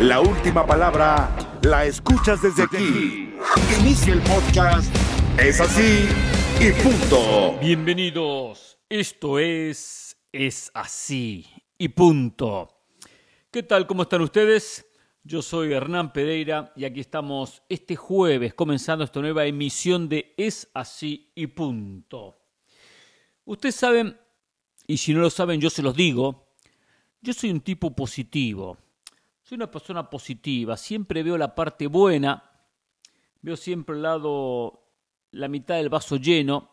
La última palabra la escuchas desde aquí. Inicia el podcast. Es así y punto. Bienvenidos. Esto es Es así y punto. ¿Qué tal? ¿Cómo están ustedes? Yo soy Hernán Pereira y aquí estamos este jueves comenzando esta nueva emisión de Es así y punto. Ustedes saben, y si no lo saben yo se los digo, yo soy un tipo positivo. Soy una persona positiva, siempre veo la parte buena, veo siempre el lado, la mitad del vaso lleno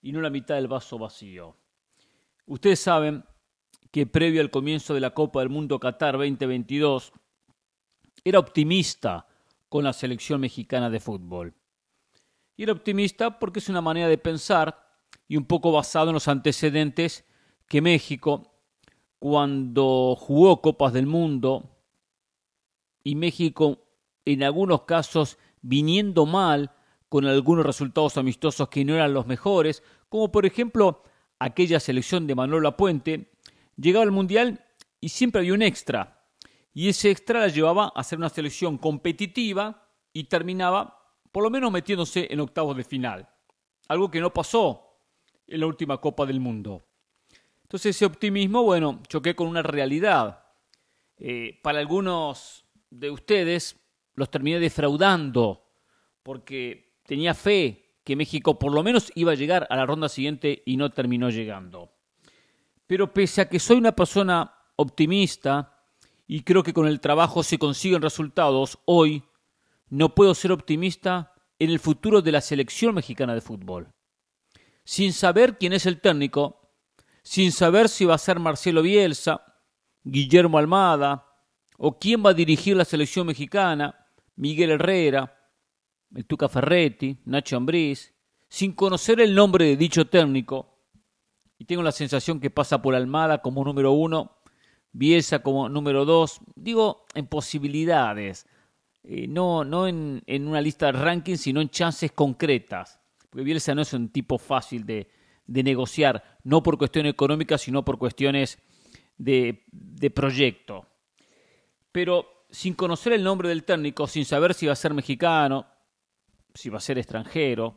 y no la mitad del vaso vacío. Ustedes saben que previo al comienzo de la Copa del Mundo Qatar 2022, era optimista con la selección mexicana de fútbol. Y era optimista porque es una manera de pensar y un poco basado en los antecedentes que México, cuando jugó Copas del Mundo, y México en algunos casos viniendo mal con algunos resultados amistosos que no eran los mejores, como por ejemplo aquella selección de Manuel Puente, llegaba al Mundial y siempre había un extra, y ese extra la llevaba a ser una selección competitiva y terminaba por lo menos metiéndose en octavos de final. Algo que no pasó en la última Copa del Mundo. Entonces ese optimismo, bueno, choqué con una realidad. Eh, para algunos de ustedes los terminé defraudando porque tenía fe que México por lo menos iba a llegar a la ronda siguiente y no terminó llegando. Pero pese a que soy una persona optimista, y creo que con el trabajo se consiguen resultados. Hoy no puedo ser optimista en el futuro de la selección mexicana de fútbol. Sin saber quién es el técnico, sin saber si va a ser Marcelo Bielsa, Guillermo Almada, o quién va a dirigir la selección mexicana, Miguel Herrera, el Tuca Ferretti, Nacho Ambriz, sin conocer el nombre de dicho técnico, y tengo la sensación que pasa por Almada como número uno Bielsa como número dos, digo en posibilidades, eh, no, no en, una lista de rankings, sino en chances concretas, porque Bielsa no es un tipo fácil de, negociar, no por cuestiones económicas, sino por cuestiones de, de proyecto. Pero sin conocer el nombre del técnico, sin saber si va a ser mexicano, si va a ser extranjero,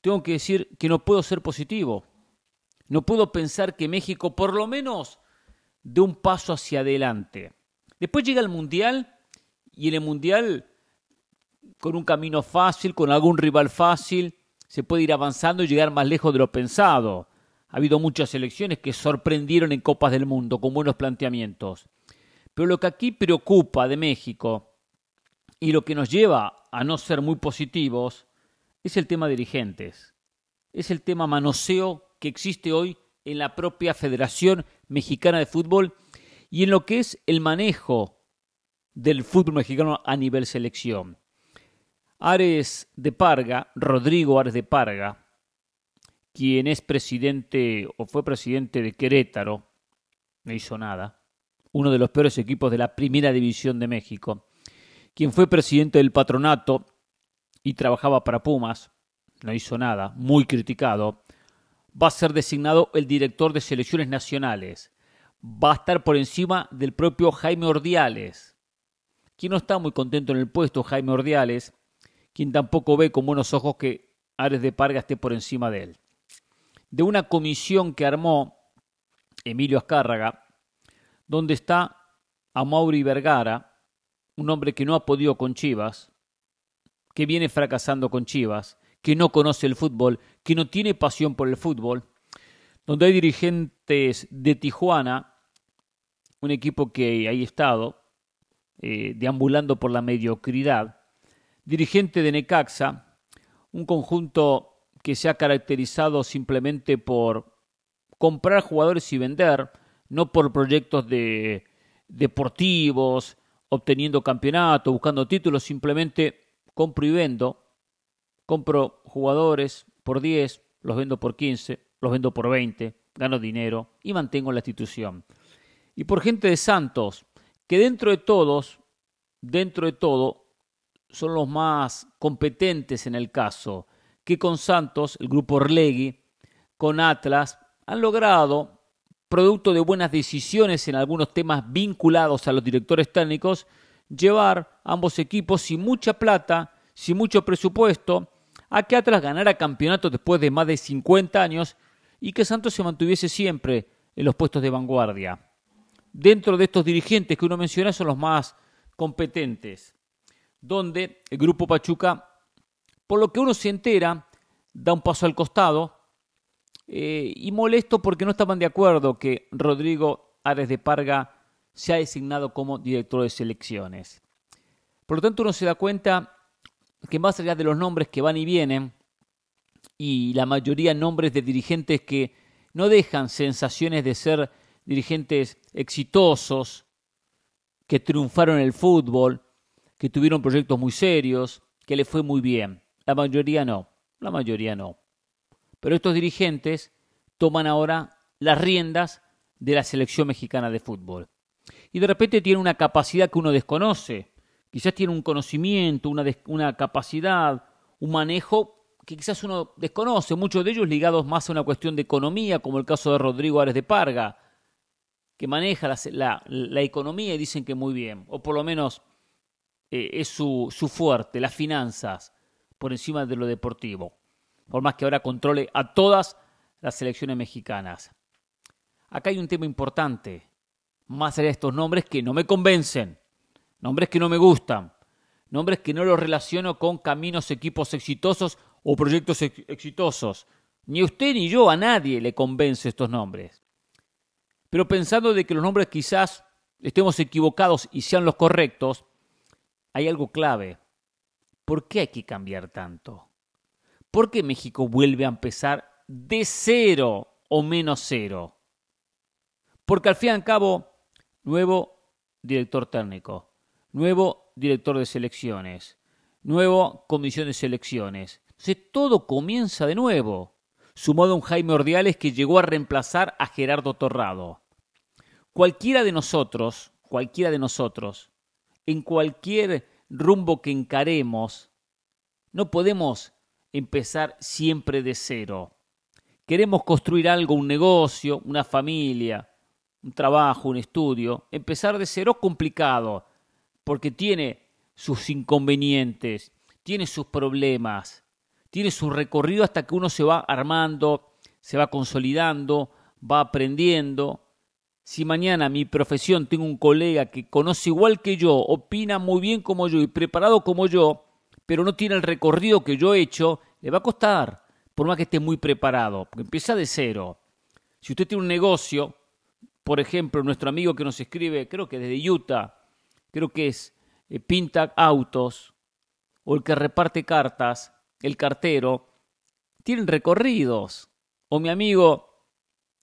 tengo que decir que no puedo ser positivo. No puedo pensar que México, por lo menos de un paso hacia adelante. Después llega el Mundial y en el Mundial, con un camino fácil, con algún rival fácil, se puede ir avanzando y llegar más lejos de lo pensado. Ha habido muchas selecciones que sorprendieron en Copas del Mundo con buenos planteamientos. Pero lo que aquí preocupa de México y lo que nos lleva a no ser muy positivos es el tema dirigentes. Es el tema manoseo que existe hoy en la propia Federación Mexicana de Fútbol y en lo que es el manejo del fútbol mexicano a nivel selección. Ares de Parga, Rodrigo Ares de Parga, quien es presidente o fue presidente de Querétaro, no hizo nada, uno de los peores equipos de la Primera División de México, quien fue presidente del patronato y trabajaba para Pumas, no hizo nada, muy criticado, va a ser designado el director de selecciones nacionales. Va a estar por encima del propio Jaime Ordiales, quien no está muy contento en el puesto, Jaime Ordiales, quien tampoco ve con buenos ojos que Ares de Parga esté por encima de él. De una comisión que armó Emilio Azcárraga, donde está Amaury Vergara, un hombre que no ha podido con Chivas, que viene fracasando con Chivas, que no conoce el fútbol, que no tiene pasión por el fútbol, donde hay dirigentes de Tijuana, un equipo que ha estado eh, deambulando por la mediocridad, dirigente de Necaxa, un conjunto que se ha caracterizado simplemente por comprar jugadores y vender, no por proyectos de deportivos, obteniendo campeonato, buscando títulos, simplemente compro y vendo, compro jugadores por 10, los vendo por 15, los vendo por 20, gano dinero y mantengo la institución. Y por gente de Santos, que dentro de todos, dentro de todo, son los más competentes en el caso, que con Santos, el grupo Orlegui, con Atlas, han logrado, producto de buenas decisiones en algunos temas vinculados a los directores técnicos, llevar ambos equipos sin mucha plata, sin mucho presupuesto, a que Atlas ganara campeonatos después de más de 50 años y que Santos se mantuviese siempre en los puestos de vanguardia. Dentro de estos dirigentes que uno menciona son los más competentes, donde el grupo Pachuca, por lo que uno se entera, da un paso al costado eh, y molesto porque no estaban de acuerdo que Rodrigo Ares de Parga sea designado como director de selecciones. Por lo tanto, uno se da cuenta que más allá de los nombres que van y vienen, y la mayoría nombres de dirigentes que no dejan sensaciones de ser dirigentes exitosos, que triunfaron en el fútbol, que tuvieron proyectos muy serios, que le fue muy bien. La mayoría no, la mayoría no. Pero estos dirigentes toman ahora las riendas de la selección mexicana de fútbol. Y de repente tienen una capacidad que uno desconoce. Quizás tienen un conocimiento, una, una capacidad, un manejo que quizás uno desconoce, muchos de ellos ligados más a una cuestión de economía, como el caso de Rodrigo Ares de Parga, que maneja la, economía y dicen que muy bien, o por lo menos eh, es su, su fuerte, las finanzas, por encima de lo deportivo, por más que ahora controle a todas las selecciones mexicanas. Acá hay un tema importante, más allá de estos nombres que no me convencen, nombres que no me gustan, nombres que no los relaciono con caminos, equipos exitosos o proyectos exitosos. Ni usted ni yo, a nadie le convence estos nombres. Pero pensando de que los nombres quizás estemos equivocados y sean los correctos, hay algo clave. ¿Por qué hay que cambiar tanto? ¿Por qué México vuelve a empezar de cero o menos cero? Porque al fin y al cabo, nuevo director técnico, nuevo director de selecciones, nuevo comisión de selecciones, todo comienza de nuevo, sumado a un Jaime Ordiales que llegó a reemplazar a Gerardo Torrado. Cualquiera de nosotros, cualquiera de nosotros, en cualquier rumbo que encaremos, no podemos empezar siempre de cero. Queremos construir algo, un negocio, una familia, un trabajo, un estudio. Empezar de cero es complicado, porque tiene sus inconvenientes, tiene sus problemas, tiene su recorrido hasta que uno se va armando, se va consolidando, va aprendiendo. Si mañana mi profesión tengo un colega que conoce igual que yo, opina muy bien como yo y preparado como yo, pero no tiene el recorrido que yo he hecho, le va a costar, por más que esté muy preparado, porque empieza de cero. Si usted tiene un negocio, por ejemplo, nuestro amigo que nos escribe, creo que desde Utah, creo que es eh, Pinta Autos, o el que reparte cartas, el cartero, tienen recorridos. O mi amigo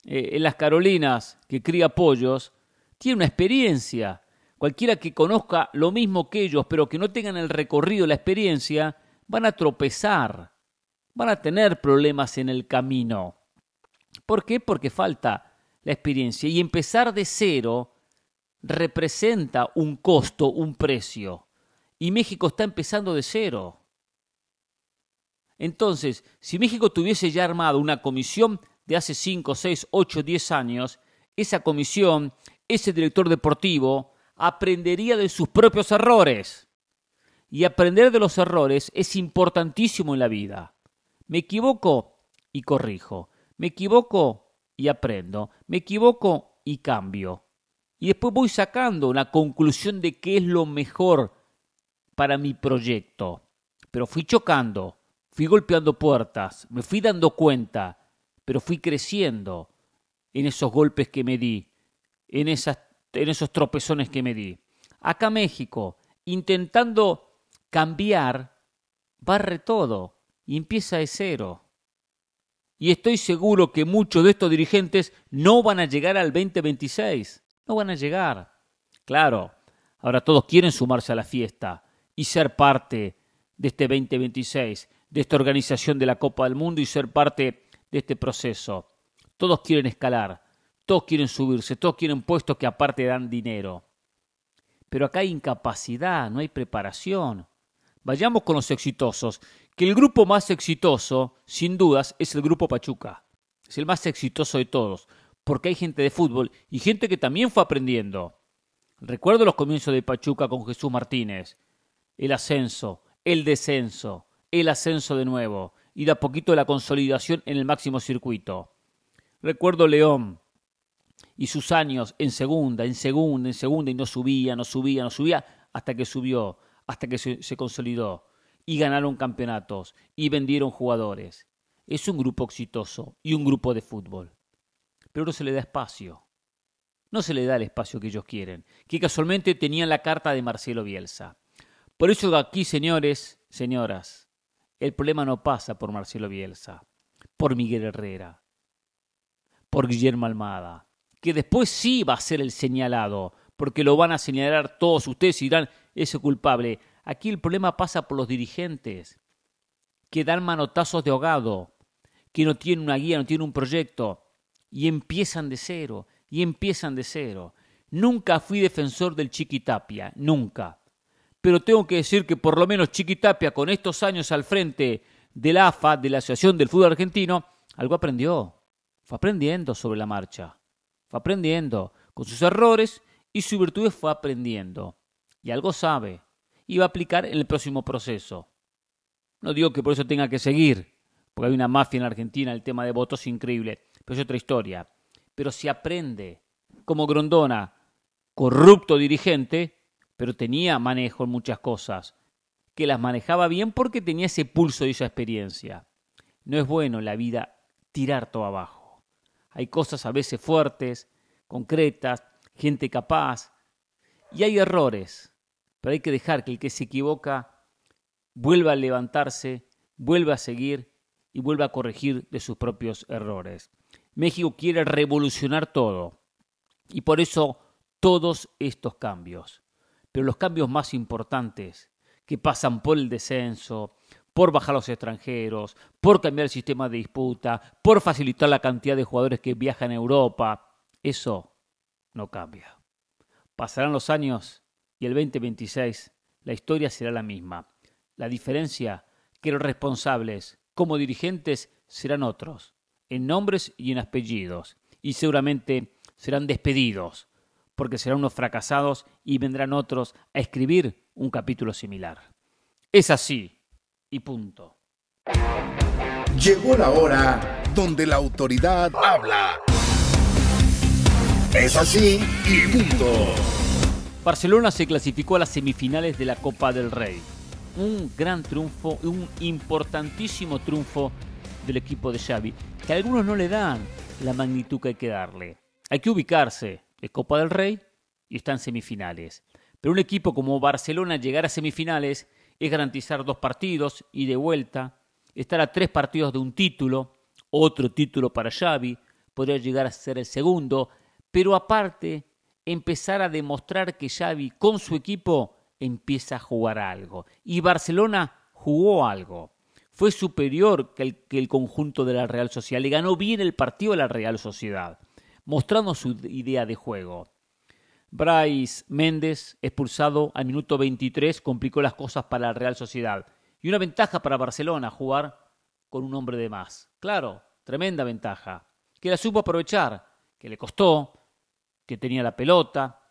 eh, en las Carolinas, que cría pollos, tiene una experiencia. Cualquiera que conozca lo mismo que ellos, pero que no tengan el recorrido, la experiencia, van a tropezar, van a tener problemas en el camino. ¿Por qué? Porque falta la experiencia. Y empezar de cero representa un costo, un precio. Y México está empezando de cero. Entonces, si México tuviese ya armado una comisión de hace 5, 6, 8, 10 años, esa comisión, ese director deportivo, aprendería de sus propios errores. Y aprender de los errores es importantísimo en la vida. Me equivoco y corrijo. Me equivoco y aprendo. Me equivoco y cambio. Y después voy sacando una conclusión de qué es lo mejor para mi proyecto. Pero fui chocando, Fui golpeando puertas, me fui dando cuenta, pero fui creciendo en esos golpes que me di, en, esas, en esos tropezones que me di. Acá México, intentando cambiar, barre todo y empieza de cero. Y estoy seguro que muchos de estos dirigentes no van a llegar al 2026. No van a llegar. Claro, ahora todos quieren sumarse a la fiesta y ser parte de este 2026 de esta organización de la Copa del Mundo y ser parte de este proceso. Todos quieren escalar, todos quieren subirse, todos quieren puestos que aparte dan dinero. Pero acá hay incapacidad, no hay preparación. Vayamos con los exitosos, que el grupo más exitoso, sin dudas, es el grupo Pachuca. Es el más exitoso de todos, porque hay gente de fútbol y gente que también fue aprendiendo. Recuerdo los comienzos de Pachuca con Jesús Martínez, el ascenso, el descenso, el ascenso de nuevo y de a poquito la consolidación en el máximo circuito. Recuerdo León y sus años en segunda, en segunda, en segunda y no subía, no subía, no subía hasta que subió, hasta que se, consolidó y ganaron campeonatos y vendieron jugadores. Es un grupo exitoso y un grupo de fútbol. Pero no se le da espacio. No se le da el espacio que ellos quieren, que casualmente tenían la carta de Marcelo Bielsa. Por eso aquí, señores, señoras, el problema no pasa por Marcelo Bielsa, por Miguel Herrera, por Guillermo Almada, que después sí va a ser el señalado, porque lo van a señalar todos ustedes y dirán, ese culpable. Aquí el problema pasa por los dirigentes, que dan manotazos de ahogado, que no tienen una guía, no tienen un proyecto, y empiezan de cero, y empiezan de cero. Nunca fui defensor del Chiquitapia, nunca. Pero tengo que decir que por lo menos Chiquitapia, con estos años al frente de la AFA, de la Asociación del Fútbol Argentino, algo aprendió. Fue aprendiendo sobre la marcha. Fue aprendiendo. Con sus errores y sus virtudes fue aprendiendo. Y algo sabe y va a aplicar en el próximo proceso. No digo que por eso tenga que seguir, porque hay una mafia en Argentina, el tema de votos increíble, pero es otra historia. Pero si aprende, como Grondona, corrupto dirigente, pero tenía manejo en muchas cosas, que las manejaba bien porque tenía ese pulso y esa experiencia. No es bueno en la vida tirar todo abajo. Hay cosas a veces fuertes, concretas, gente capaz, y hay errores pero hay que dejar que el que se equivoca vuelva a levantarse, vuelva a seguir y vuelva a corregir de sus propios errores. México quiere revolucionar todo y por eso todos estos cambios. Pero los cambios más importantes que pasan por el descenso, por bajar los extranjeros, por cambiar el sistema de disputa, por facilitar la cantidad de jugadores que viajan a Europa, eso no cambia. Pasarán los años y el 2026 la historia será la misma. La diferencia que los responsables como dirigentes serán otros, en nombres y en apellidos, y seguramente serán despedidos, porque serán unos fracasados y vendrán otros a escribir un capítulo similar. Es así, y punto. Llegó la hora donde la autoridad habla. Es así, y punto. Barcelona se clasificó a las semifinales de la Copa del Rey. Un gran triunfo, un importantísimo triunfo del equipo de Xavi, que a algunos no le dan la magnitud que hay que darle. Hay que ubicarse, es Copa del Rey y está en semifinales. Pero un equipo como Barcelona llegar a semifinales es garantizar dos partidos y de vuelta, estar a tres partidos de un título, otro título para Xavi, podría llegar a ser el segundo, pero aparte empezar a demostrar que Xavi con su equipo empieza a jugar algo. Y Barcelona jugó algo. Fue superior que el, que el conjunto de la Real Sociedad. Le ganó bien el partido a la Real Sociedad, mostrando su idea de juego. Bryce Méndez, expulsado al minuto 23, complicó las cosas para la Real Sociedad. Y una ventaja para Barcelona, jugar con un hombre de más. Claro, tremenda ventaja. Que la supo aprovechar, que le costó, que tenía la pelota,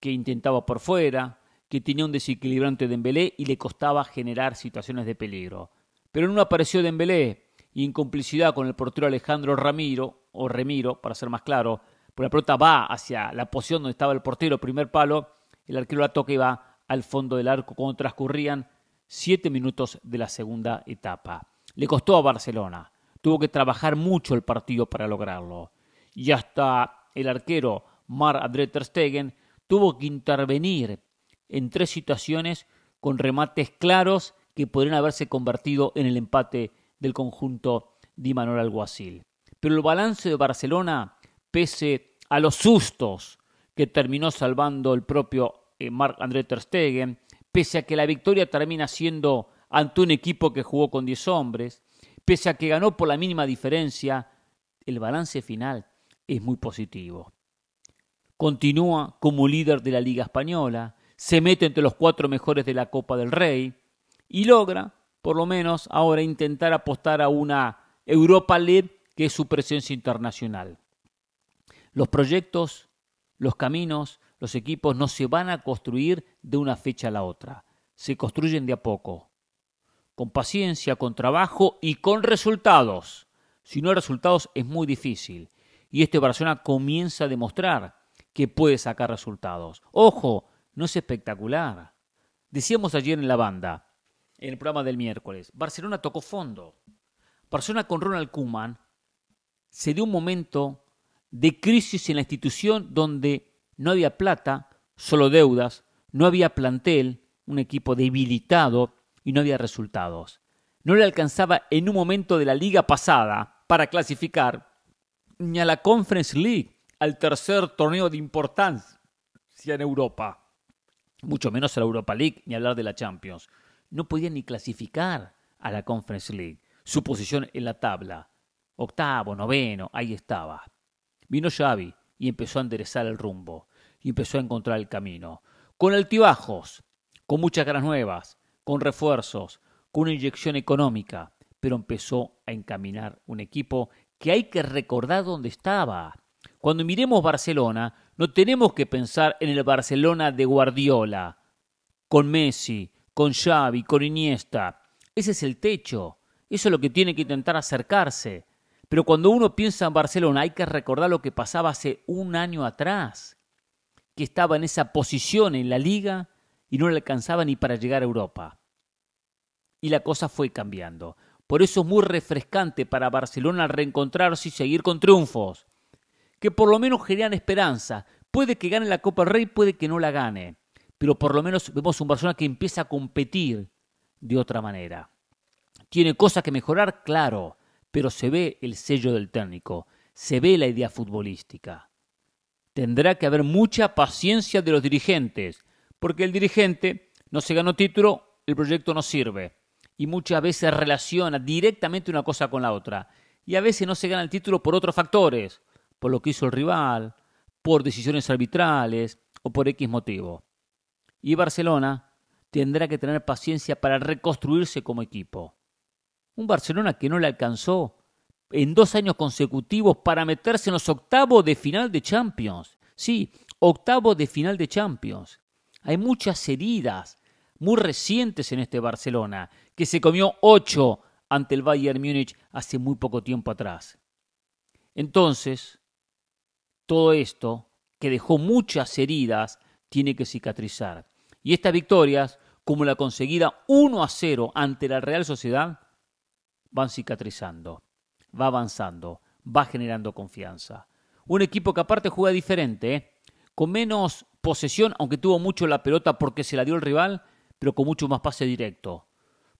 que intentaba por fuera, que tenía un desequilibrante de Dembélé y le costaba generar situaciones de peligro. Pero uno apareció Dembélé y en complicidad con el portero Alejandro Ramiro, o Remiro, para ser más claro, por la pelota va hacia la posición donde estaba el portero, primer palo, el arquero la toca y va al fondo del arco cuando transcurrían siete minutos de la segunda etapa. Le costó a Barcelona, tuvo que trabajar mucho el partido para lograrlo. Y hasta el arquero Mar André Ter Stegen tuvo que intervenir en tres situaciones con remates claros que podrían haberse convertido en el empate del conjunto de Manuel Alguacil. Pero el balance de Barcelona, pese a los sustos que terminó salvando el propio eh, Marc André Ter Stegen, pese a que la victoria termina siendo ante un equipo que jugó con 10 hombres, pese a que ganó por la mínima diferencia, el balance final es muy positivo continúa como líder de la Liga Española, se mete entre los cuatro mejores de la Copa del Rey y logra, por lo menos ahora, intentar apostar a una Europa League que es su presencia internacional. Los proyectos, los caminos, los equipos no se van a construir de una fecha a la otra, se construyen de a poco, con paciencia, con trabajo y con resultados. Si no hay resultados es muy difícil. Y este Barcelona comienza a demostrar que puede sacar resultados. Ojo, no es espectacular. Decíamos ayer en la banda, en el programa del miércoles, Barcelona tocó fondo. Barcelona con Ronald Koeman se dio un momento de crisis en la institución donde no había plata, solo deudas, no había plantel, un equipo debilitado y no había resultados. No le alcanzaba en un momento de la liga pasada para clasificar ni a la Conference League, al tercer torneo de importancia en Europa, mucho menos a la Europa League, ni hablar de la Champions. No podía ni clasificar a la Conference League. Su posición en la tabla, octavo, noveno, ahí estaba. Vino Xavi y empezó a enderezar el rumbo y empezó a encontrar el camino. Con altibajos, con muchas ganas nuevas, con refuerzos, con una inyección económica, pero empezó a encaminar un equipo que hay que recordar dónde estaba. Cuando miremos Barcelona, no tenemos que pensar en el Barcelona de Guardiola, con Messi, con Xavi, con Iniesta. Ese es el techo. Eso es lo que tiene que intentar acercarse. Pero cuando uno piensa en Barcelona, hay que recordar lo que pasaba hace un año atrás, que estaba en esa posición en la liga y no le alcanzaba ni para llegar a Europa. Y la cosa fue cambiando. Por eso es muy refrescante para Barcelona reencontrarse y seguir con triunfos, que por lo menos generan esperanza. Puede que gane la Copa del Rey, puede que no la gane, pero por lo menos vemos un Barcelona que empieza a competir de otra manera. Tiene cosas que mejorar, claro, pero se ve el sello del técnico, se ve la idea futbolística. Tendrá que haber mucha paciencia de los dirigentes, porque el dirigente no se ganó título, el proyecto no sirve. Y muchas veces relaciona directamente una cosa con la otra. Y a veces no se gana el título por otros factores, por lo que hizo el rival, por decisiones arbitrales o por X motivo. Y Barcelona tendrá que tener paciencia para reconstruirse como equipo. Un Barcelona que no le alcanzó en dos años consecutivos para meterse en los octavos de final de Champions. Sí, octavos de final de Champions. Hay muchas heridas muy recientes en este Barcelona, que se comió ocho ante el Bayern Múnich hace muy poco tiempo atrás. Entonces, todo esto, que dejó muchas heridas, tiene que cicatrizar. Y estas victorias, como la conseguida 1 a 0 ante la Real Sociedad, van cicatrizando, va avanzando, va generando confianza. Un equipo que aparte juega diferente, ¿eh? con menos posesión, aunque tuvo mucho la pelota porque se la dio el rival, pero con mucho más pase directo.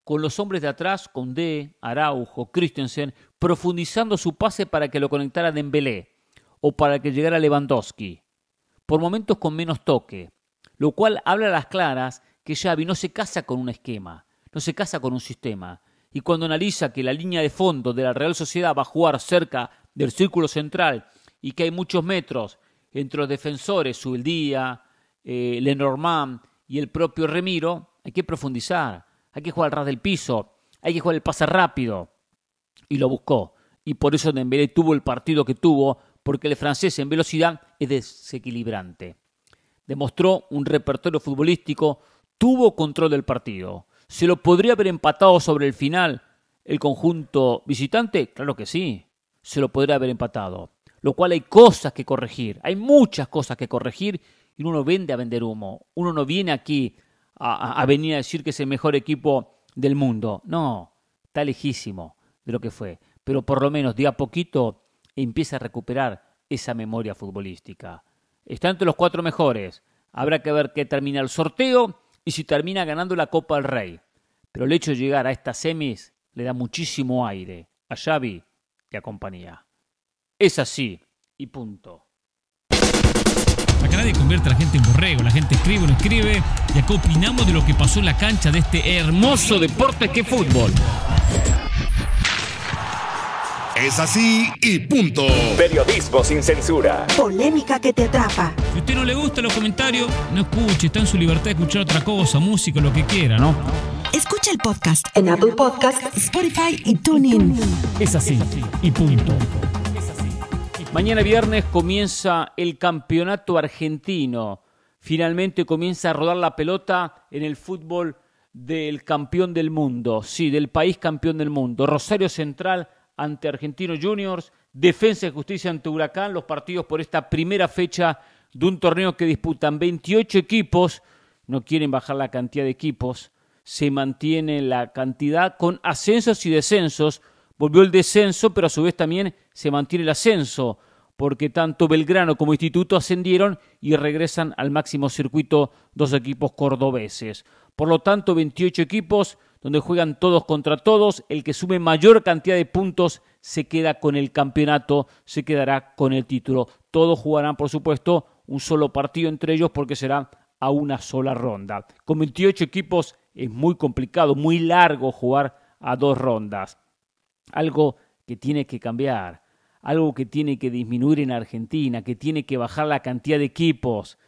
Con los hombres de atrás, con D, Araujo, Christensen, profundizando su pase para que lo conectara Dembélé o para que llegara Lewandowski. Por momentos con menos toque, lo cual habla a las claras que Xavi no se casa con un esquema, no se casa con un sistema, y cuando analiza que la línea de fondo de la Real Sociedad va a jugar cerca del círculo central y que hay muchos metros entre los defensores, Subeldía, eh, Lenormand y el propio Remiro, hay que profundizar, hay que jugar al ras del piso, hay que jugar el pase rápido. Y lo buscó. Y por eso Dembélé tuvo el partido que tuvo, porque el francés en velocidad es desequilibrante. Demostró un repertorio futbolístico, tuvo control del partido. ¿Se lo podría haber empatado sobre el final el conjunto visitante? Claro que sí, se lo podría haber empatado. Lo cual hay cosas que corregir, hay muchas cosas que corregir y uno no vende a vender humo. Uno no viene aquí a, a venir a decir que es el mejor equipo del mundo. No, está lejísimo de lo que fue. Pero por lo menos de a poquito empieza a recuperar esa memoria futbolística. Está entre los cuatro mejores. Habrá que ver qué termina el sorteo y si termina ganando la Copa del Rey. Pero el hecho de llegar a estas semis le da muchísimo aire a Xavi y a compañía. Es así y punto. Acá nadie convierte a la gente en borrego, la gente escribe o no escribe y acá opinamos de lo que pasó en la cancha de este hermoso deporte que es fútbol. Es así y punto. Periodismo sin censura. Polémica que te atrapa. Si a usted no le gusta los comentarios, no escuche, está en su libertad de escuchar otra cosa, música, lo que quiera, ¿no? Escucha el podcast en Apple Podcast, Spotify y TuneIn. Es así y punto. Mañana viernes comienza el campeonato argentino finalmente comienza a rodar la pelota en el fútbol del campeón del mundo, sí, del país campeón del mundo. Rosario Central ante Argentinos Juniors, Defensa y Justicia ante Huracán, los partidos por esta primera fecha de un torneo que disputan 28 equipos, no quieren bajar la cantidad de equipos, se mantiene la cantidad con ascensos y descensos, volvió el descenso, pero a su vez también se mantiene el ascenso, porque tanto Belgrano como Instituto ascendieron y regresan al máximo circuito dos equipos cordobeses. Por lo tanto, 28 equipos donde juegan todos contra todos, el que sume mayor cantidad de puntos se queda con el campeonato, se quedará con el título. Todos jugarán, por supuesto, un solo partido entre ellos porque será a una sola ronda. Con 28 equipos es muy complicado, muy largo jugar a dos rondas. Algo que tiene que cambiar, algo que tiene que disminuir en Argentina, que tiene que bajar la cantidad de equipos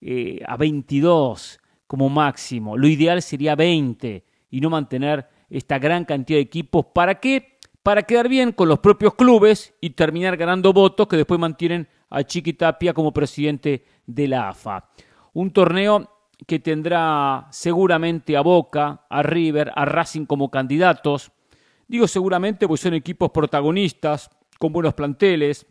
eh, a 22 como máximo. Lo ideal sería 20 y no mantener esta gran cantidad de equipos. ¿Para qué? Para quedar bien con los propios clubes y terminar ganando votos que después mantienen a Chiqui Tapia como presidente de la AFA. Un torneo que tendrá seguramente a Boca, a River, a Racing como candidatos. Digo seguramente pues son equipos protagonistas, con buenos planteles,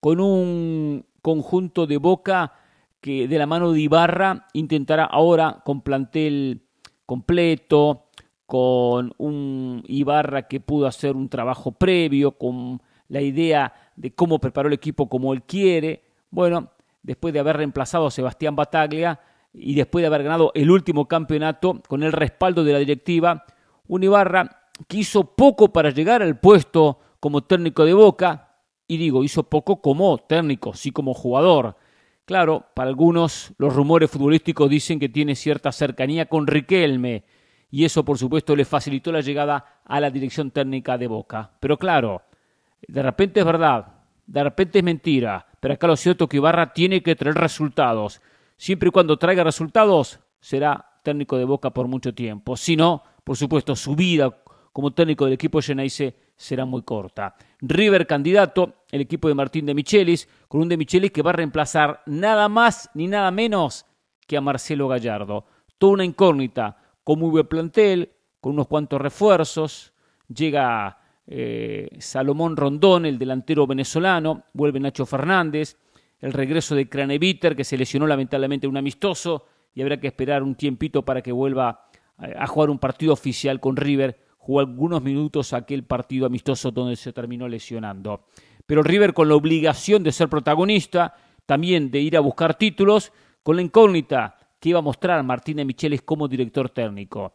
con un conjunto de Boca que de la mano de Ibarra intentará ahora con plantel completo, con un Ibarra que pudo hacer un trabajo previo, con la idea de cómo preparó el equipo como él quiere. Bueno, después de haber reemplazado a Sebastián Bataglia y después de haber ganado el último campeonato con el respaldo de la directiva, un Ibarra que hizo poco para llegar al puesto como técnico de Boca, y digo, hizo poco como técnico, sí como jugador. Claro, para algunos los rumores futbolísticos dicen que tiene cierta cercanía con Riquelme, y eso por supuesto le facilitó la llegada a la dirección técnica de Boca. Pero claro, de repente es verdad, de repente es mentira, pero acá lo cierto es que Ibarra tiene que traer resultados. Siempre y cuando traiga resultados, será técnico de Boca por mucho tiempo. Si no, por supuesto, su vida como técnico del equipo Geneise será muy corta. River candidato, el equipo de Martín de Michelis, con un de Michelis que va a reemplazar nada más ni nada menos que a Marcelo Gallardo. Toda una incógnita, con muy buen plantel, con unos cuantos refuerzos. Llega eh, Salomón Rondón, el delantero venezolano, vuelve Nacho Fernández, el regreso de Craneviter, que se lesionó lamentablemente un amistoso, y habrá que esperar un tiempito para que vuelva a jugar un partido oficial con River jugó algunos minutos aquel partido amistoso donde se terminó lesionando. Pero River con la obligación de ser protagonista, también de ir a buscar títulos, con la incógnita que iba a mostrar Martín de Michelis como director técnico.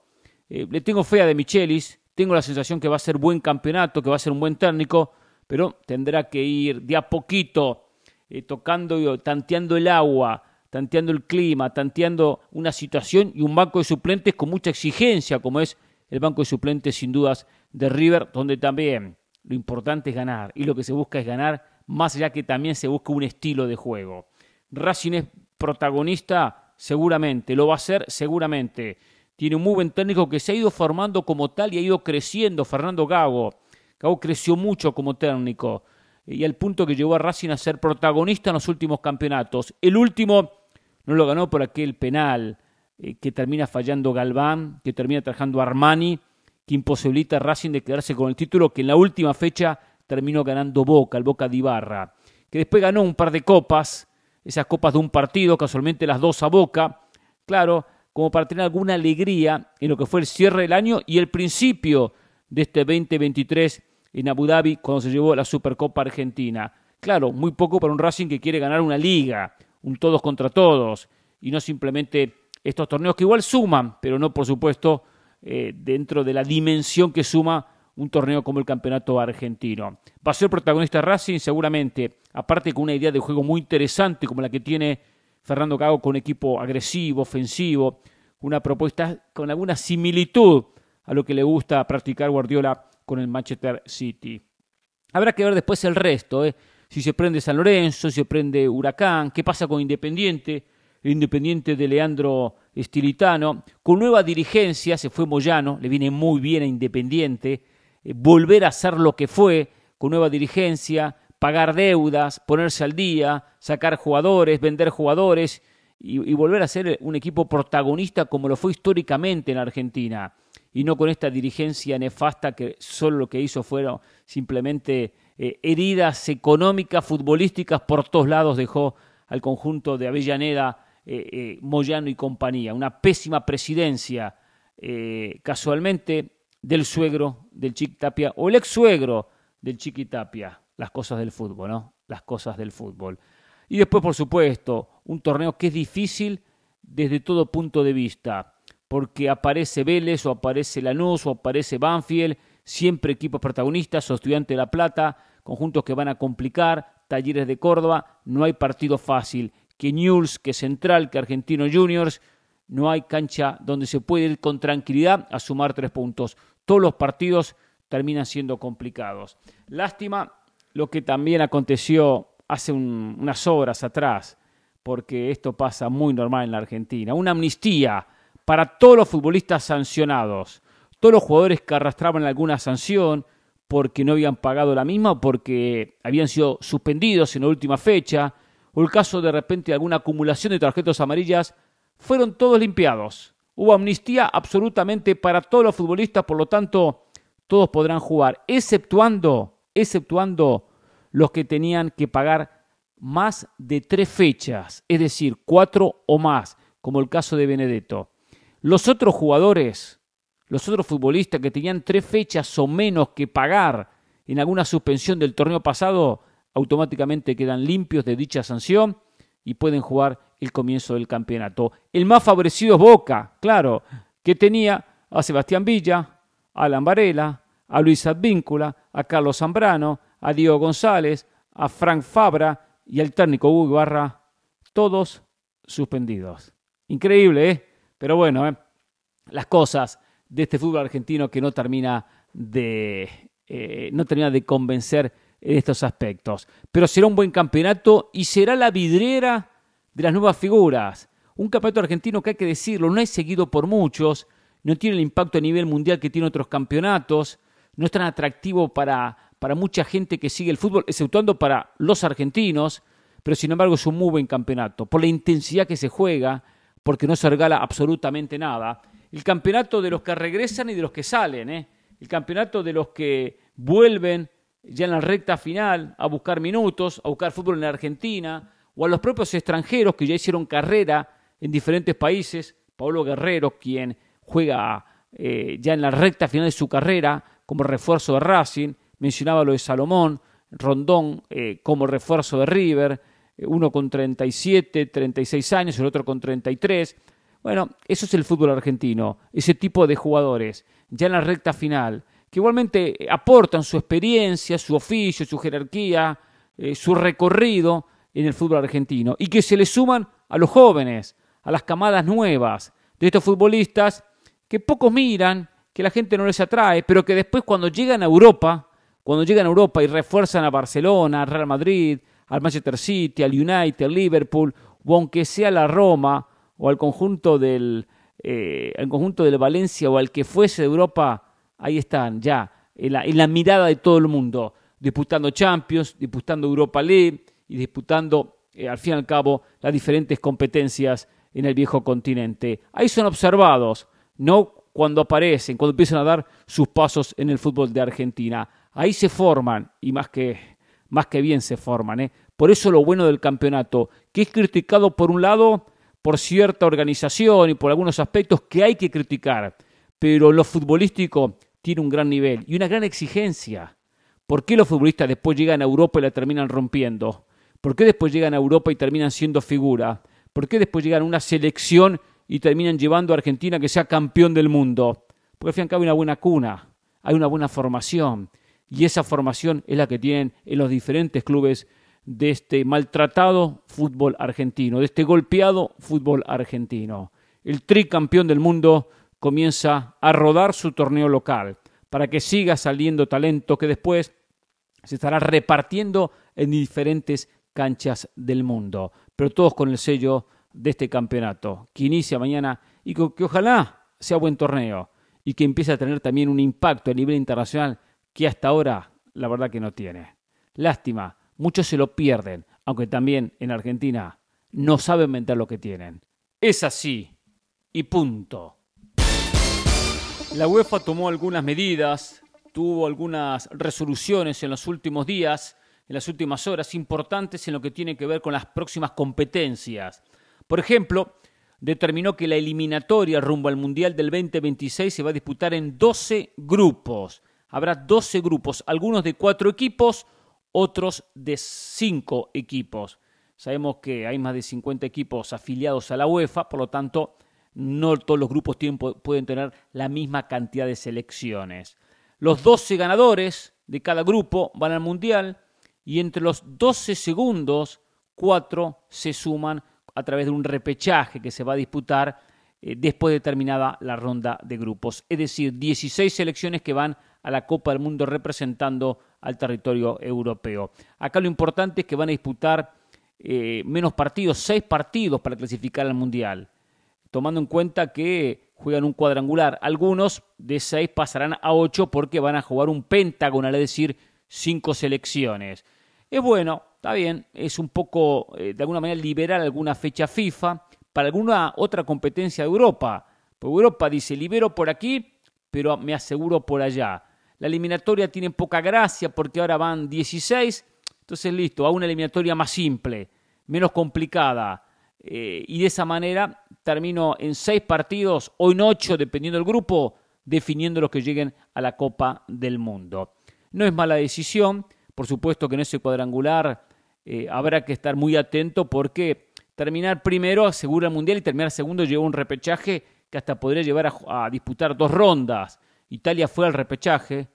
Eh, le tengo fe a de Michelis, tengo la sensación que va a ser buen campeonato, que va a ser un buen técnico, pero tendrá que ir de a poquito eh, tocando tanteando el agua, tanteando el clima, tanteando una situación y un banco de suplentes con mucha exigencia, como es el banco de suplentes sin dudas de River, donde también lo importante es ganar y lo que se busca es ganar, más allá que también se busca un estilo de juego. Racing es protagonista, seguramente, lo va a ser seguramente. Tiene un muy buen técnico que se ha ido formando como tal y ha ido creciendo, Fernando Gago. Gago creció mucho como técnico y al punto que llevó a Racing a ser protagonista en los últimos campeonatos. El último no lo ganó por aquel penal eh, que termina fallando Galván, que termina trabajando Armani, que imposibilita a Racing de quedarse con el título, que en la última fecha terminó ganando Boca, el Boca de Ibarra, que después ganó un par de copas, esas copas de un partido, casualmente las dos a Boca, claro, como para tener alguna alegría en lo que fue el cierre del año y el principio de este 2023 en Abu Dhabi cuando se llevó la Supercopa Argentina. Claro, muy poco para un Racing que quiere ganar una liga, un todos contra todos, y no simplemente estos torneos que igual suman, pero no por supuesto eh, dentro de la dimensión que suma un torneo como el Campeonato Argentino. Va a ser protagonista Racing seguramente, aparte con una idea de juego muy interesante como la que tiene Fernando Cago con equipo agresivo, ofensivo, una propuesta con alguna similitud a lo que le gusta practicar Guardiola con el Manchester City. Habrá que ver después el resto, ¿eh? si se prende San Lorenzo, si se prende Huracán, qué pasa con Independiente, Independiente de Leandro Estilitano. Con nueva dirigencia se fue Moyano, le viene muy bien a Independiente. Eh, volver a ser lo que fue con nueva dirigencia, pagar deudas, ponerse al día, sacar jugadores, vender jugadores y, volver a ser un equipo protagonista como lo fue históricamente en Argentina y no con esta dirigencia nefasta que solo lo que hizo fueron simplemente eh, heridas económicas, futbolísticas, por todos lados dejó al conjunto de Avellaneda, eh, eh, Moyano y compañía. Una pésima presidencia, casualmente, del suegro del Chiquitapia o el ex suegro del Chiquitapia. Las cosas del fútbol, ¿no? Las cosas del fútbol. Y después, por supuesto, un torneo que es difícil desde todo punto de vista, porque aparece Vélez o aparece Lanús o aparece Banfield, siempre equipos protagonistas o Estudiante de La Plata, conjuntos que van a complicar, Talleres de Córdoba, no hay partido fácil, que News, que Central, que Argentino Juniors, no hay cancha donde se puede ir con tranquilidad a sumar tres puntos. Todos los partidos terminan siendo complicados. Lástima lo que también aconteció hace unas horas atrás, porque esto pasa muy normal en la Argentina. Una amnistía para todos los futbolistas sancionados, todos los jugadores que arrastraban alguna sanción porque no habían pagado la misma porque habían sido suspendidos en la última fecha, o el caso de repente alguna acumulación de tarjetas amarillas, fueron todos limpiados. Hubo amnistía absolutamente para todos los futbolistas, por lo tanto, todos podrán jugar, exceptuando, exceptuando los que tenían que pagar más de tres fechas, es decir, cuatro o más, como el caso de Benedetto. Los otros jugadores, los otros futbolistas que tenían tres fechas o menos que pagar en alguna suspensión del torneo pasado, automáticamente quedan limpios de dicha sanción y pueden jugar el comienzo del campeonato. El más favorecido es Boca, claro, que tenía a Sebastián Villa, a Alan Varela, a Luis Advíncula, a Carlos Zambrano, a Diego González, a Frank Fabra y al técnico Hugo Ibarra, todos suspendidos. Increíble, ¿eh? Pero bueno, ¿eh? las cosas de este fútbol argentino que no termina de, eh, no termina de convencer en estos aspectos. Pero será un buen campeonato y será la vidriera de las nuevas figuras. Un campeonato argentino que hay que decirlo, no es seguido por muchos, no tiene el impacto a nivel mundial que tiene otros campeonatos, no es tan atractivo para, para mucha gente que sigue el fútbol, exceptuando para los argentinos, pero sin embargo es un muy buen campeonato, por la intensidad que se juega, porque no se regala absolutamente nada. El campeonato de los que regresan y de los que salen, ¿eh? el campeonato de los que vuelven ya en la recta final a buscar minutos, a buscar fútbol en Argentina, o a los propios extranjeros que ya hicieron carrera en diferentes países. Pablo Guerrero, quien juega eh, ya en la recta final de su carrera como refuerzo de Racing, mencionaba lo de Salomón, Rondón eh, como refuerzo de River, eh, uno con 37, 36 años, el otro con 33. Bueno, eso es el fútbol argentino, ese tipo de jugadores, ya en la recta final, que igualmente aportan su experiencia, su oficio, su jerarquía, eh, su recorrido en el fútbol argentino, y que se le suman a los jóvenes, a las camadas nuevas de estos futbolistas que pocos miran, que la gente no les atrae, pero que después cuando llegan a Europa, cuando llegan a Europa y refuerzan a Barcelona, al Real Madrid, al Manchester City, al United, al Liverpool, o aunque sea la Roma, o al conjunto del, eh, conjunto del Valencia, o al que fuese de Europa, ahí están ya, en la, mirada de todo el mundo, disputando Champions, disputando Europa League y disputando, eh, al fin y al cabo, las diferentes competencias en el viejo continente. Ahí son observados, no cuando aparecen, cuando empiezan a dar sus pasos en el fútbol de Argentina. Ahí se forman, y más que, más que bien se forman. ¿eh? Por eso lo bueno del campeonato, que es criticado por un lado por cierta organización y por algunos aspectos que hay que criticar, pero lo futbolístico tiene un gran nivel y una gran exigencia. ¿Por qué los futbolistas después llegan a Europa y la terminan rompiendo? ¿Por qué después llegan a Europa y terminan siendo figura? ¿Por qué después llegan a una selección y terminan llevando a Argentina que sea campeón del mundo? Porque al fin y al cabo hay una buena cuna, hay una buena formación y esa formación es la que tienen en los diferentes clubes de este maltratado fútbol argentino, de este golpeado fútbol argentino. El tricampeón del mundo comienza a rodar su torneo local para que siga saliendo talento que después se estará repartiendo en diferentes canchas del mundo, pero todos con el sello de este campeonato, que inicia mañana y que, que ojalá sea buen torneo y que empiece a tener también un impacto a nivel internacional que hasta ahora la verdad que no tiene. Lástima, muchos se lo pierden, aunque también en Argentina no saben vender lo que tienen. Es así. Y punto. La UEFA tomó algunas medidas, tuvo algunas resoluciones en los últimos días, en las últimas horas, importantes en lo que tiene que ver con las próximas competencias. Por ejemplo, determinó que la eliminatoria rumbo al Mundial del 2026 se va a disputar en 12 grupos. Habrá 12 grupos, algunos de cuatro equipos, otros de cinco equipos. Sabemos que hay más de 50 equipos afiliados a la UEFA, por lo tanto, no todos los grupos pueden tener la misma cantidad de selecciones. Los 12 ganadores de cada grupo van al Mundial y entre los 12 segundos, 4 se suman a través de un repechaje que se va a disputar eh, después de terminada la ronda de grupos. Es decir, 16 selecciones que van a la Copa del Mundo representando al territorio europeo. Acá lo importante es que van a disputar eh, menos partidos, 6 partidos para clasificar al Mundial tomando en cuenta que juegan un cuadrangular. Algunos de seis pasarán a ocho porque van a jugar un pentagonal, es decir, cinco selecciones. Es bueno, está bien, es un poco, eh, de alguna manera, liberar alguna fecha FIFA para alguna otra competencia de Europa. Porque Europa dice, libero por aquí, pero me aseguro por allá. La eliminatoria tiene poca gracia porque ahora van 16, entonces listo, a una eliminatoria más simple, menos complicada. Eh, y de esa manera termino en seis partidos o en ocho, dependiendo del grupo, definiendo los que lleguen a la Copa del Mundo. No es mala decisión, por supuesto que en ese cuadrangular eh, habrá que estar muy atento porque terminar primero asegura el Mundial y terminar segundo lleva un repechaje que hasta podría llevar a, a disputar dos rondas. Italia fue al repechaje,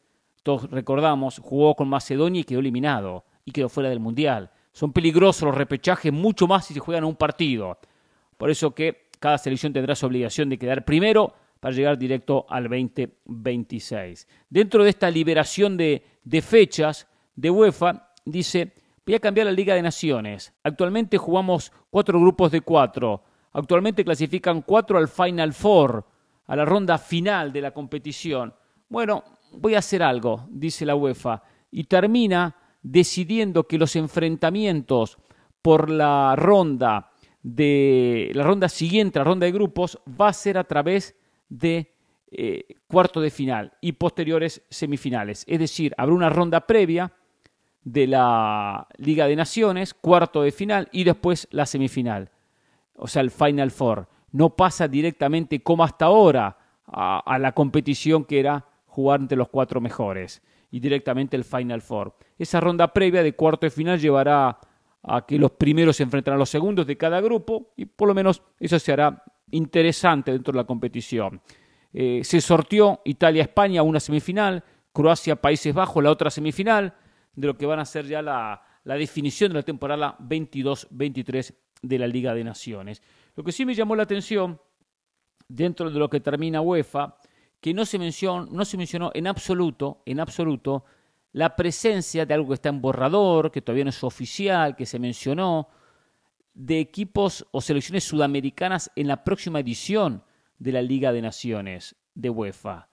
todos recordamos, jugó con Macedonia y quedó eliminado y quedó fuera del Mundial. Son peligrosos los repechajes mucho más si se juegan un partido. Por eso que cada selección tendrá su obligación de quedar primero para llegar directo al 2026. Dentro de esta liberación de, de fechas de UEFA, dice, voy a cambiar la Liga de Naciones. Actualmente jugamos cuatro grupos de cuatro. Actualmente clasifican cuatro al Final Four, a la ronda final de la competición. Bueno, voy a hacer algo, dice la UEFA, y termina decidiendo que los enfrentamientos por la ronda de la ronda siguiente, la ronda de grupos, va a ser a través de eh, cuarto de final y posteriores semifinales. Es decir, habrá una ronda previa de la Liga de Naciones, cuarto de final y después la semifinal, o sea, el Final Four. No pasa directamente como hasta ahora a, a la competición que era jugar entre los cuatro mejores y directamente el Final Four. Esa ronda previa de cuarto de final llevará a que los primeros se enfrentarán a los segundos de cada grupo y por lo menos eso se hará interesante dentro de la competición. Eh, se sortió Italia-España una semifinal, Croacia-Países Bajos la otra semifinal, de lo que van a ser ya la, la definición de la temporada 22-23 de la Liga de Naciones. Lo que sí me llamó la atención, dentro de lo que termina UEFA, que no se, mencionó, no se mencionó en absoluto, en absoluto, la presencia de algo que está en borrador, que todavía no es oficial, que se mencionó, de equipos o selecciones sudamericanas en la próxima edición de la Liga de Naciones de UEFA.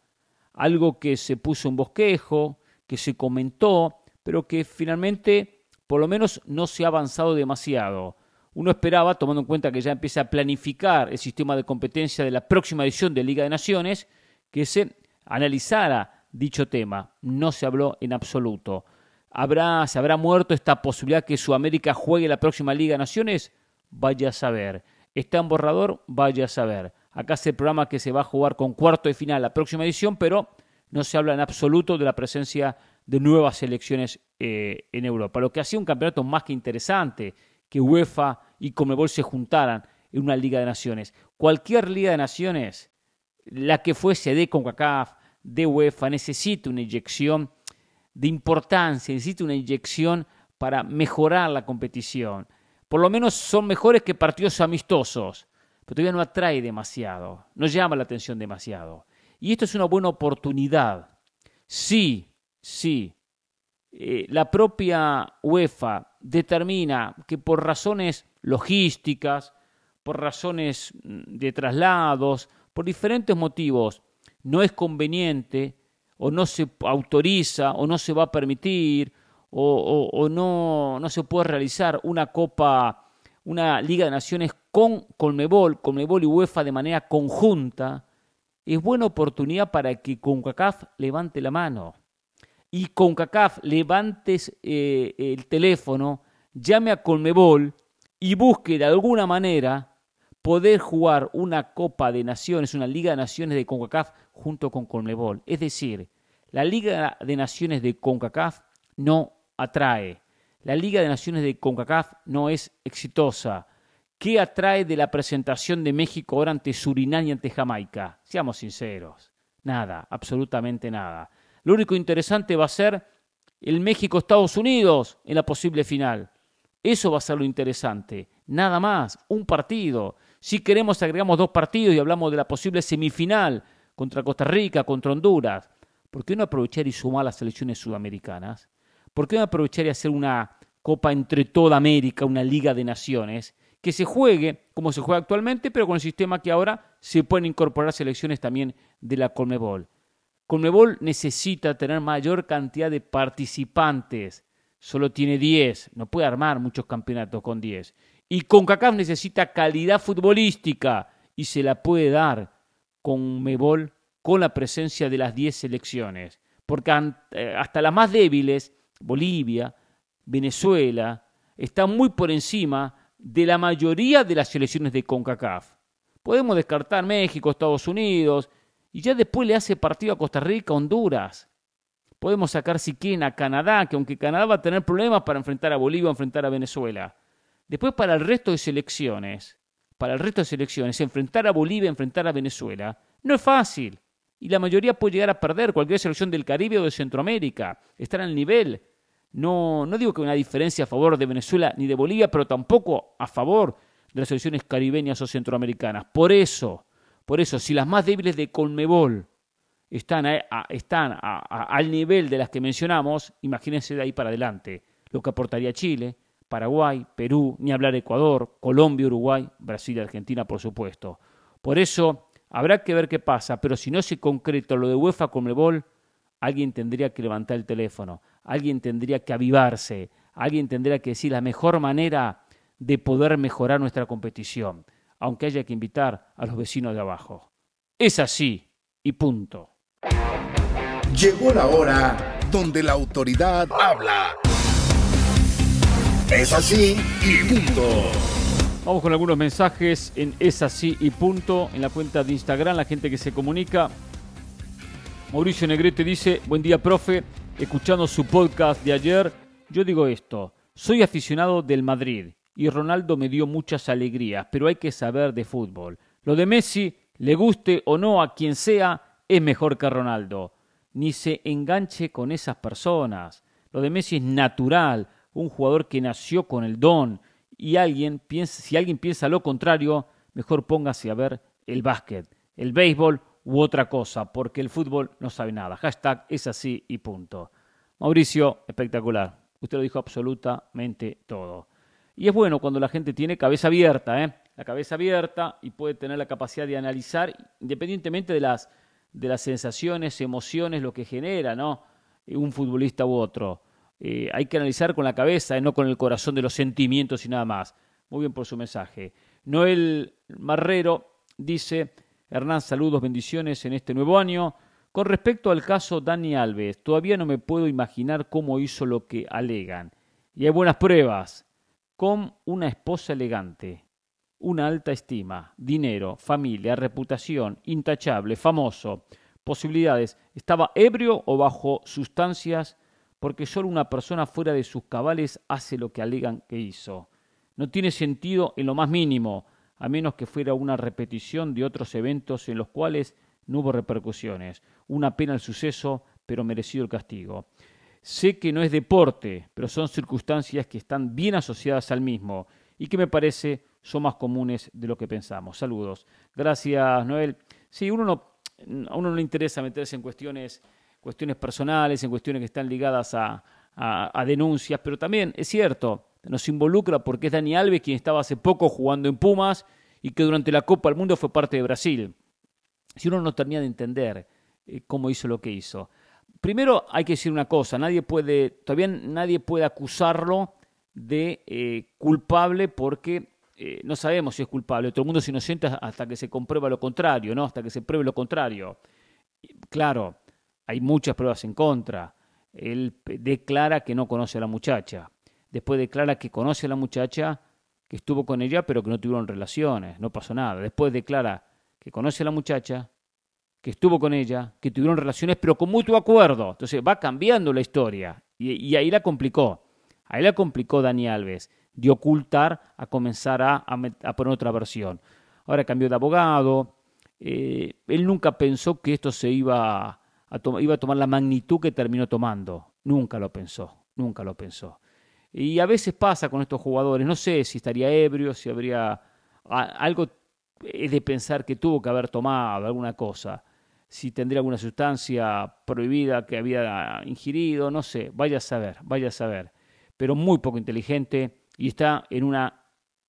Algo que se puso en bosquejo, que se comentó, pero que finalmente por lo menos no se ha avanzado demasiado. Uno esperaba, tomando en cuenta que ya empieza a planificar el sistema de competencia de la próxima edición de Liga de Naciones, que se analizara dicho tema. No se habló en absoluto. ¿Habrá, ¿Se habrá muerto esta posibilidad que Sudamérica juegue la próxima Liga de Naciones? Vaya a saber. ¿Está en borrador? Vaya a saber. Acá es el programa que se va a jugar con cuarto de final la próxima edición, pero no se habla en absoluto de la presencia de nuevas selecciones eh, en Europa. Lo que hacía un campeonato más que interesante, que UEFA y Comebol se juntaran en una Liga de Naciones. Cualquier Liga de Naciones la que fuese de CONCACAF, de UEFA, necesita una inyección de importancia, necesita una inyección para mejorar la competición. Por lo menos son mejores que partidos amistosos, pero todavía no atrae demasiado, no llama la atención demasiado. Y esto es una buena oportunidad. Sí, sí, eh, la propia UEFA determina que por razones logísticas, por razones mm, de traslados, por diferentes motivos no es conveniente o no se autoriza o no se va a permitir o, no, no se puede realizar una copa una Liga de Naciones con Colmebol, Colmebol y UEFA de manera conjunta, es buena oportunidad para que CONCACAF levante la mano. Y CONCACAF levantes eh, el teléfono, llame a Colmebol y busque de alguna manera poder jugar una Copa de Naciones, una Liga de Naciones de CONCACAF junto con Colmebol. Es decir, la Liga de Naciones de CONCACAF no atrae. La Liga de Naciones de CONCACAF no es exitosa. ¿Qué atrae de la presentación de México ahora ante Surinam y ante Jamaica? Seamos sinceros. Nada, absolutamente nada. Lo único interesante va a ser el México-Estados Unidos en la posible final. Eso va a ser lo interesante. Nada más, un partido. Si queremos agregamos dos partidos y hablamos de la posible semifinal contra Costa Rica, contra Honduras. ¿Por qué no aprovechar y sumar las selecciones sudamericanas? ¿Por qué no aprovechar y hacer una copa entre toda América, una liga de naciones, que se juegue como se juega actualmente, pero con el sistema que ahora se pueden incorporar selecciones también de la Conmebol? Conmebol necesita tener mayor cantidad de participantes. Solo tiene 10, no puede armar muchos campeonatos con 10. Y CONCACAF necesita calidad futbolística y se la puede dar Conmebol con la presencia de las 10 selecciones. Porque eh, hasta las más débiles Bolivia, Venezuela, están muy por encima de la mayoría de las selecciones de CONCACAF. Podemos descartar México, Estados Unidos, y ya después le hace partido a Costa Rica, Honduras. Podemos sacar si a Canadá, que aunque Canadá va a tener problemas para enfrentar a Bolivia enfrentar a Venezuela. Después para el resto de selecciones, para el resto de selecciones, enfrentar a Bolivia, enfrentar a Venezuela, no es fácil. Y la mayoría puede llegar a perder cualquier selección del Caribe o de Centroamérica. Estar al nivel no, no digo que una diferencia a favor de Venezuela ni de Bolivia, pero tampoco a favor de las selecciones caribeñas o centroamericanas. Por eso, por eso, si las más débiles de Colmebol están, están al nivel de las que mencionamos, imagínense de ahí para adelante lo que aportaría Chile, Paraguay, Perú, ni hablar Ecuador, Colombia, Uruguay, Brasil y Argentina, por supuesto. Por eso, habrá que ver qué pasa, pero si no se concreta lo de UEFA Colmebol, alguien tendría que levantar el teléfono alguien tendría que avivarse, alguien tendría que decir la mejor manera de poder mejorar nuestra competición, aunque haya que invitar a los vecinos de abajo. Es así y punto. Llegó la hora donde la autoridad habla. Es así y punto. Vamos con algunos mensajes en Es así y punto en la cuenta de Instagram, la gente que se comunica. Mauricio Negrete dice, buen día profe, escuchando su podcast de ayer, yo digo esto, soy aficionado del Madrid y Ronaldo me dio muchas alegrías, pero hay que saber de fútbol. Lo de Messi, le guste o no a quien sea, es mejor que Ronaldo. Ni se enganche con esas personas. Lo de Messi es natural, un jugador que nació con el don. Y alguien piensa, si alguien piensa lo contrario, mejor póngase a ver el básquet, el béisbol u otra cosa, porque el fútbol no sabe nada. Hashtag es así y punto. Mauricio, espectacular. Usted lo dijo absolutamente todo. Y es bueno cuando la gente tiene cabeza abierta, ¿eh? La cabeza abierta y puede tener la capacidad de analizar independientemente de las, de las sensaciones, emociones, lo que genera, ¿no? Un futbolista u otro. Eh, hay que analizar con la cabeza, y no con el corazón de los sentimientos y nada más. Muy bien por su mensaje. Noel Marrero dice, Hernán, saludos, bendiciones en este nuevo año. Con respecto al caso Dani Alves, todavía no me puedo imaginar cómo hizo lo que alegan. Y hay buenas pruebas. Con una esposa elegante, una alta estima, dinero, familia, reputación, intachable, famoso, posibilidades. Estaba ebrio o bajo sustancias porque solo una persona fuera de sus cabales hace lo que alegan que hizo. No tiene sentido en lo más mínimo a menos que fuera una repetición de otros eventos en los cuales no hubo repercusiones. Una pena el suceso, pero merecido el castigo. Sé que no es deporte, pero son circunstancias que están bien asociadas al mismo y que me parece son más comunes de lo que pensamos. Saludos. Gracias, Noel. Sí, uno no, a uno no le interesa meterse en cuestiones, cuestiones personales, en cuestiones que están ligadas a, a denuncias, pero también es cierto, nos involucra porque es Dani Alves quien estaba hace poco jugando en Pumas y que durante la Copa del Mundo fue parte de Brasil. Si uno no termina de entender eh, cómo hizo lo que hizo. Primero hay que decir una cosa, nadie puede, todavía nadie puede acusarlo de eh, culpable porque eh, no sabemos si es culpable, todo el mundo es inocente hasta que se comprueba lo contrario, ¿no? Hasta que se pruebe lo contrario. Claro, hay muchas pruebas en contra. Él declara que no conoce a la muchacha. Después declara que conoce a la muchacha, que estuvo con ella, pero que no tuvieron relaciones, no pasó nada. Después declara que conoce a la muchacha, que estuvo con ella, que tuvieron relaciones, pero con mutuo acuerdo. Entonces va cambiando la historia. Y, ahí la complicó. Ahí la complicó Dani Alves de ocultar a comenzar a, poner otra versión. Ahora cambió de abogado. Eh, él nunca pensó que esto se iba iba a tomar la magnitud que terminó tomando. Nunca lo pensó, nunca lo pensó. Y a veces pasa con estos jugadores, no sé si estaría ebrio, si habría algo de pensar que tuvo que haber tomado alguna cosa, si tendría alguna sustancia prohibida que había ingerido, no sé, vaya a saber, vaya a saber. Pero muy poco inteligente, y está en una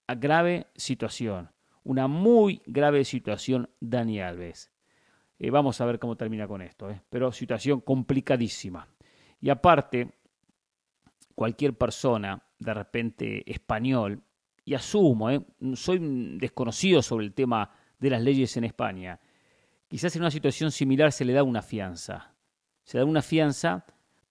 grave situación, una muy grave situación Dani Alves. Eh, vamos a ver cómo termina con esto, eh. pero situación complicadísima. Y aparte, cualquier persona, de repente español, y asumo, eh, soy desconocido sobre el tema de las leyes en España, quizás en una situación similar se le da una fianza. Se da una fianza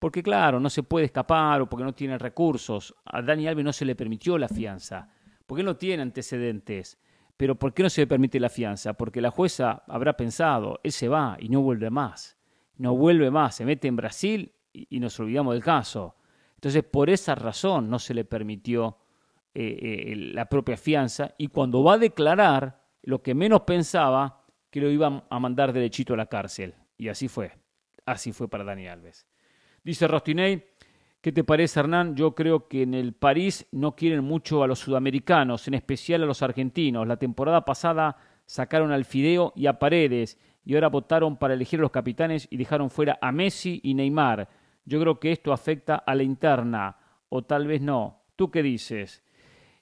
porque claro, no se puede escapar o porque no tiene recursos. A Dani Alves no se le permitió la fianza, porque no tiene antecedentes. Pero ¿por qué no se le permite la fianza? Porque la jueza habrá pensado, él se va y no vuelve más. No vuelve más, se mete en Brasil y, nos olvidamos del caso. Entonces, por esa razón no se le permitió eh, eh, la propia fianza y cuando va a declarar, lo que menos pensaba, que lo iban a mandar derechito a la cárcel. Y así fue. Así fue para Dani Alves. Dice Rostinei, ¿qué te parece Hernán? Yo creo que en el París no quieren mucho a los sudamericanos, en especial a los argentinos. La temporada pasada sacaron al Fideo y a Paredes y ahora votaron para elegir a los capitanes y dejaron fuera a Messi y Neymar. Yo creo que esto afecta a la interna, o tal vez no. ¿Tú qué dices?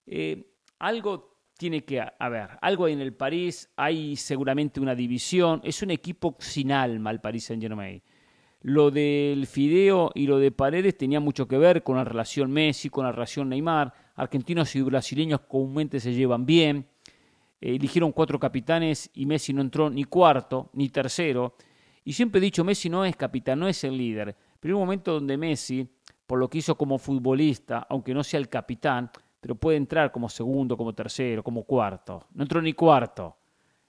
Eh, algo tiene que haber, algo en el París, hay seguramente una división, es un equipo sin alma el París Saint Germain. Lo del Fideo y lo de Paredes tenía mucho que ver con la relación Messi, con la relación Neymar. Argentinos y brasileños comúnmente se llevan bien. Eh, eligieron cuatro capitanes y Messi no entró ni cuarto ni tercero. Y siempre he dicho, Messi no es capitán, no es el líder. Pero hay un momento donde Messi, por lo que hizo como futbolista, aunque no sea el capitán, pero puede entrar como segundo, como tercero, como cuarto. No entró ni cuarto.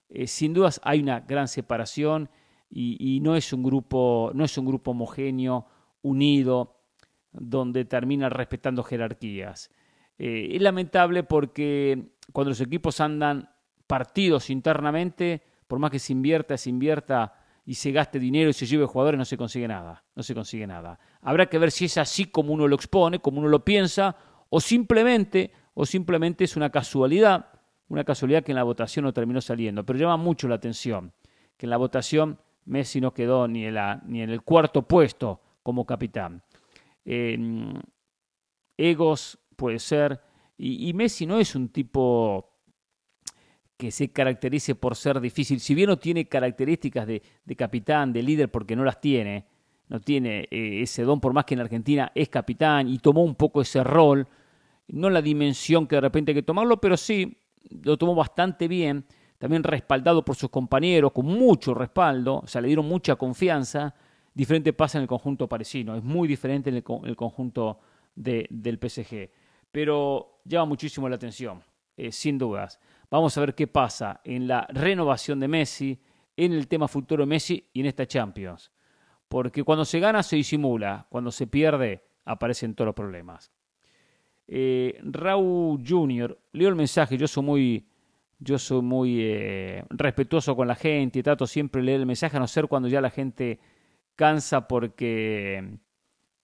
Eh, sin dudas hay una gran separación y, no, es un grupo, no es un grupo homogéneo, unido, donde termina respetando jerarquías. Eh, es lamentable porque cuando los equipos andan partidos internamente, por más que se invierta, se invierta y se gaste dinero y se lleve jugadores, no se consigue nada. No se consigue nada. Habrá que ver si es así como uno lo expone, como uno lo piensa, o simplemente, o simplemente es una casualidad, una casualidad que en la votación no terminó saliendo. Pero llama mucho la atención que en la votación Messi no quedó ni en, la, ni en el cuarto puesto como capitán. egos puede ser, y, Messi no es un tipo que se caracterice por ser difícil, si bien no tiene características de, capitán, de líder, porque no las tiene, no tiene eh, ese don, por más que en Argentina es capitán y tomó un poco ese rol, no la dimensión que de repente hay que tomarlo, pero sí lo tomó bastante bien también respaldado por sus compañeros, con mucho respaldo, o sea, le dieron mucha confianza. Diferente pasa en el conjunto parisino, es muy diferente en el, conjunto del PSG. Pero llama muchísimo la atención, eh, sin dudas. Vamos a ver qué pasa en la renovación de Messi, en el tema futuro de Messi y en esta Champions. Porque cuando se gana se disimula, cuando se pierde aparecen todos los problemas. Eh, Raúl Jr., leo el mensaje, yo soy muy yo soy muy eh, respetuoso con la gente y trato siempre de leer el mensaje, a no ser cuando ya la gente cansa porque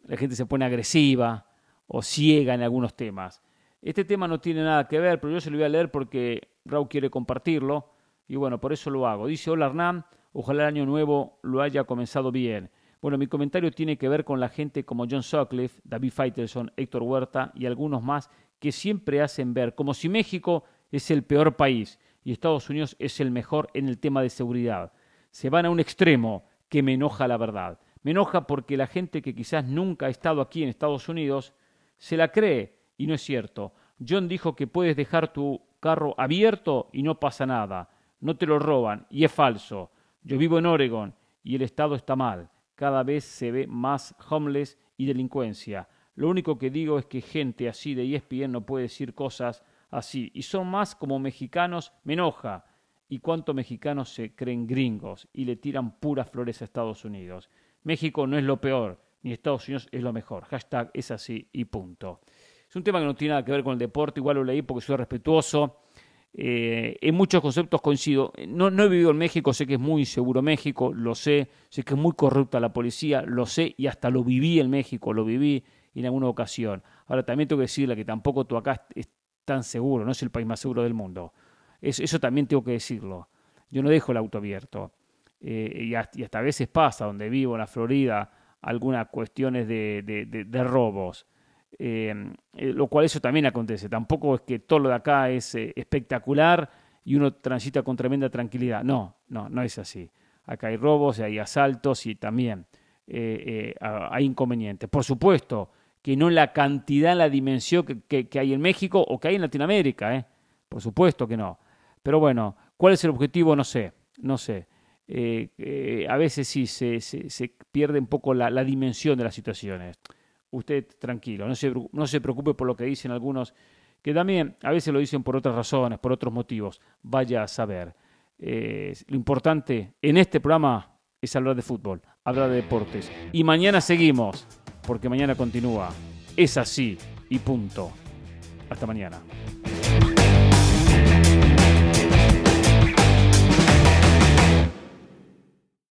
la gente se pone agresiva o ciega en algunos temas. Este tema no tiene nada que ver, pero yo se lo voy a leer porque Raúl quiere compartirlo y bueno, por eso lo hago. Dice, hola Hernán, ojalá el año nuevo lo haya comenzado bien. Bueno, mi comentario tiene que ver con la gente como John Sutcliffe, David Faitelson, Héctor Huerta y algunos más que siempre hacen ver como si México es el peor país y Estados Unidos es el mejor en el tema de seguridad. Se van a un extremo que me enoja la verdad. Me enoja porque la gente que quizás nunca ha estado aquí en Estados Unidos se la cree y no es cierto. John dijo que puedes dejar tu carro abierto y no pasa nada. No te lo roban y es falso. Yo vivo en Oregon y el estado está mal. Cada vez se ve más homeless y delincuencia. Lo único que digo es que gente así de ESPN no puede decir cosas así. Y son más como mexicanos, me enoja. ¿Y cuántos mexicanos se creen gringos y le tiran puras flores a Estados Unidos? México no es lo peor, ni Estados Unidos es lo mejor. Hashtag es así y punto. Es un tema que no tiene nada que ver con el deporte, igual lo leí porque soy respetuoso. Eh, en muchos conceptos coincido. No, no he vivido en México, sé que es muy inseguro México, lo sé, sé que es muy corrupta la policía, lo sé y hasta lo viví en México, lo viví en alguna ocasión. Ahora también tengo que decirle que tampoco tú acá tan seguro, no es el país más seguro del mundo. Eso, también tengo que decirlo. Yo no dejo el auto abierto. Eh, y, hasta, a veces pasa, donde vivo, en la Florida, algunas cuestiones de robos. Em, eh, lo cual eso también acontece. Tampoco es que todo lo de acá es eh, espectacular y uno transita con tremenda tranquilidad. No, no, no es así. Acá hay robos, hay asaltos y también eh, hay inconvenientes. Por supuesto que no la cantidad, la dimensión que, hay en México o que hay en Latinoamérica, por supuesto que no. Pero bueno, ¿cuál es el objetivo? No sé, no sé. a veces sí se, se, pierde un poco la, la dimensión de las situaciones usted tranquilo, no se, no se preocupe por lo que dicen algunos, que también a veces lo dicen por otras razones, por otros motivos, vaya a saber. Eh, lo importante en este programa es hablar de fútbol, hablar de deportes. Y mañana seguimos, porque mañana continúa. Es así y punto. Hasta mañana.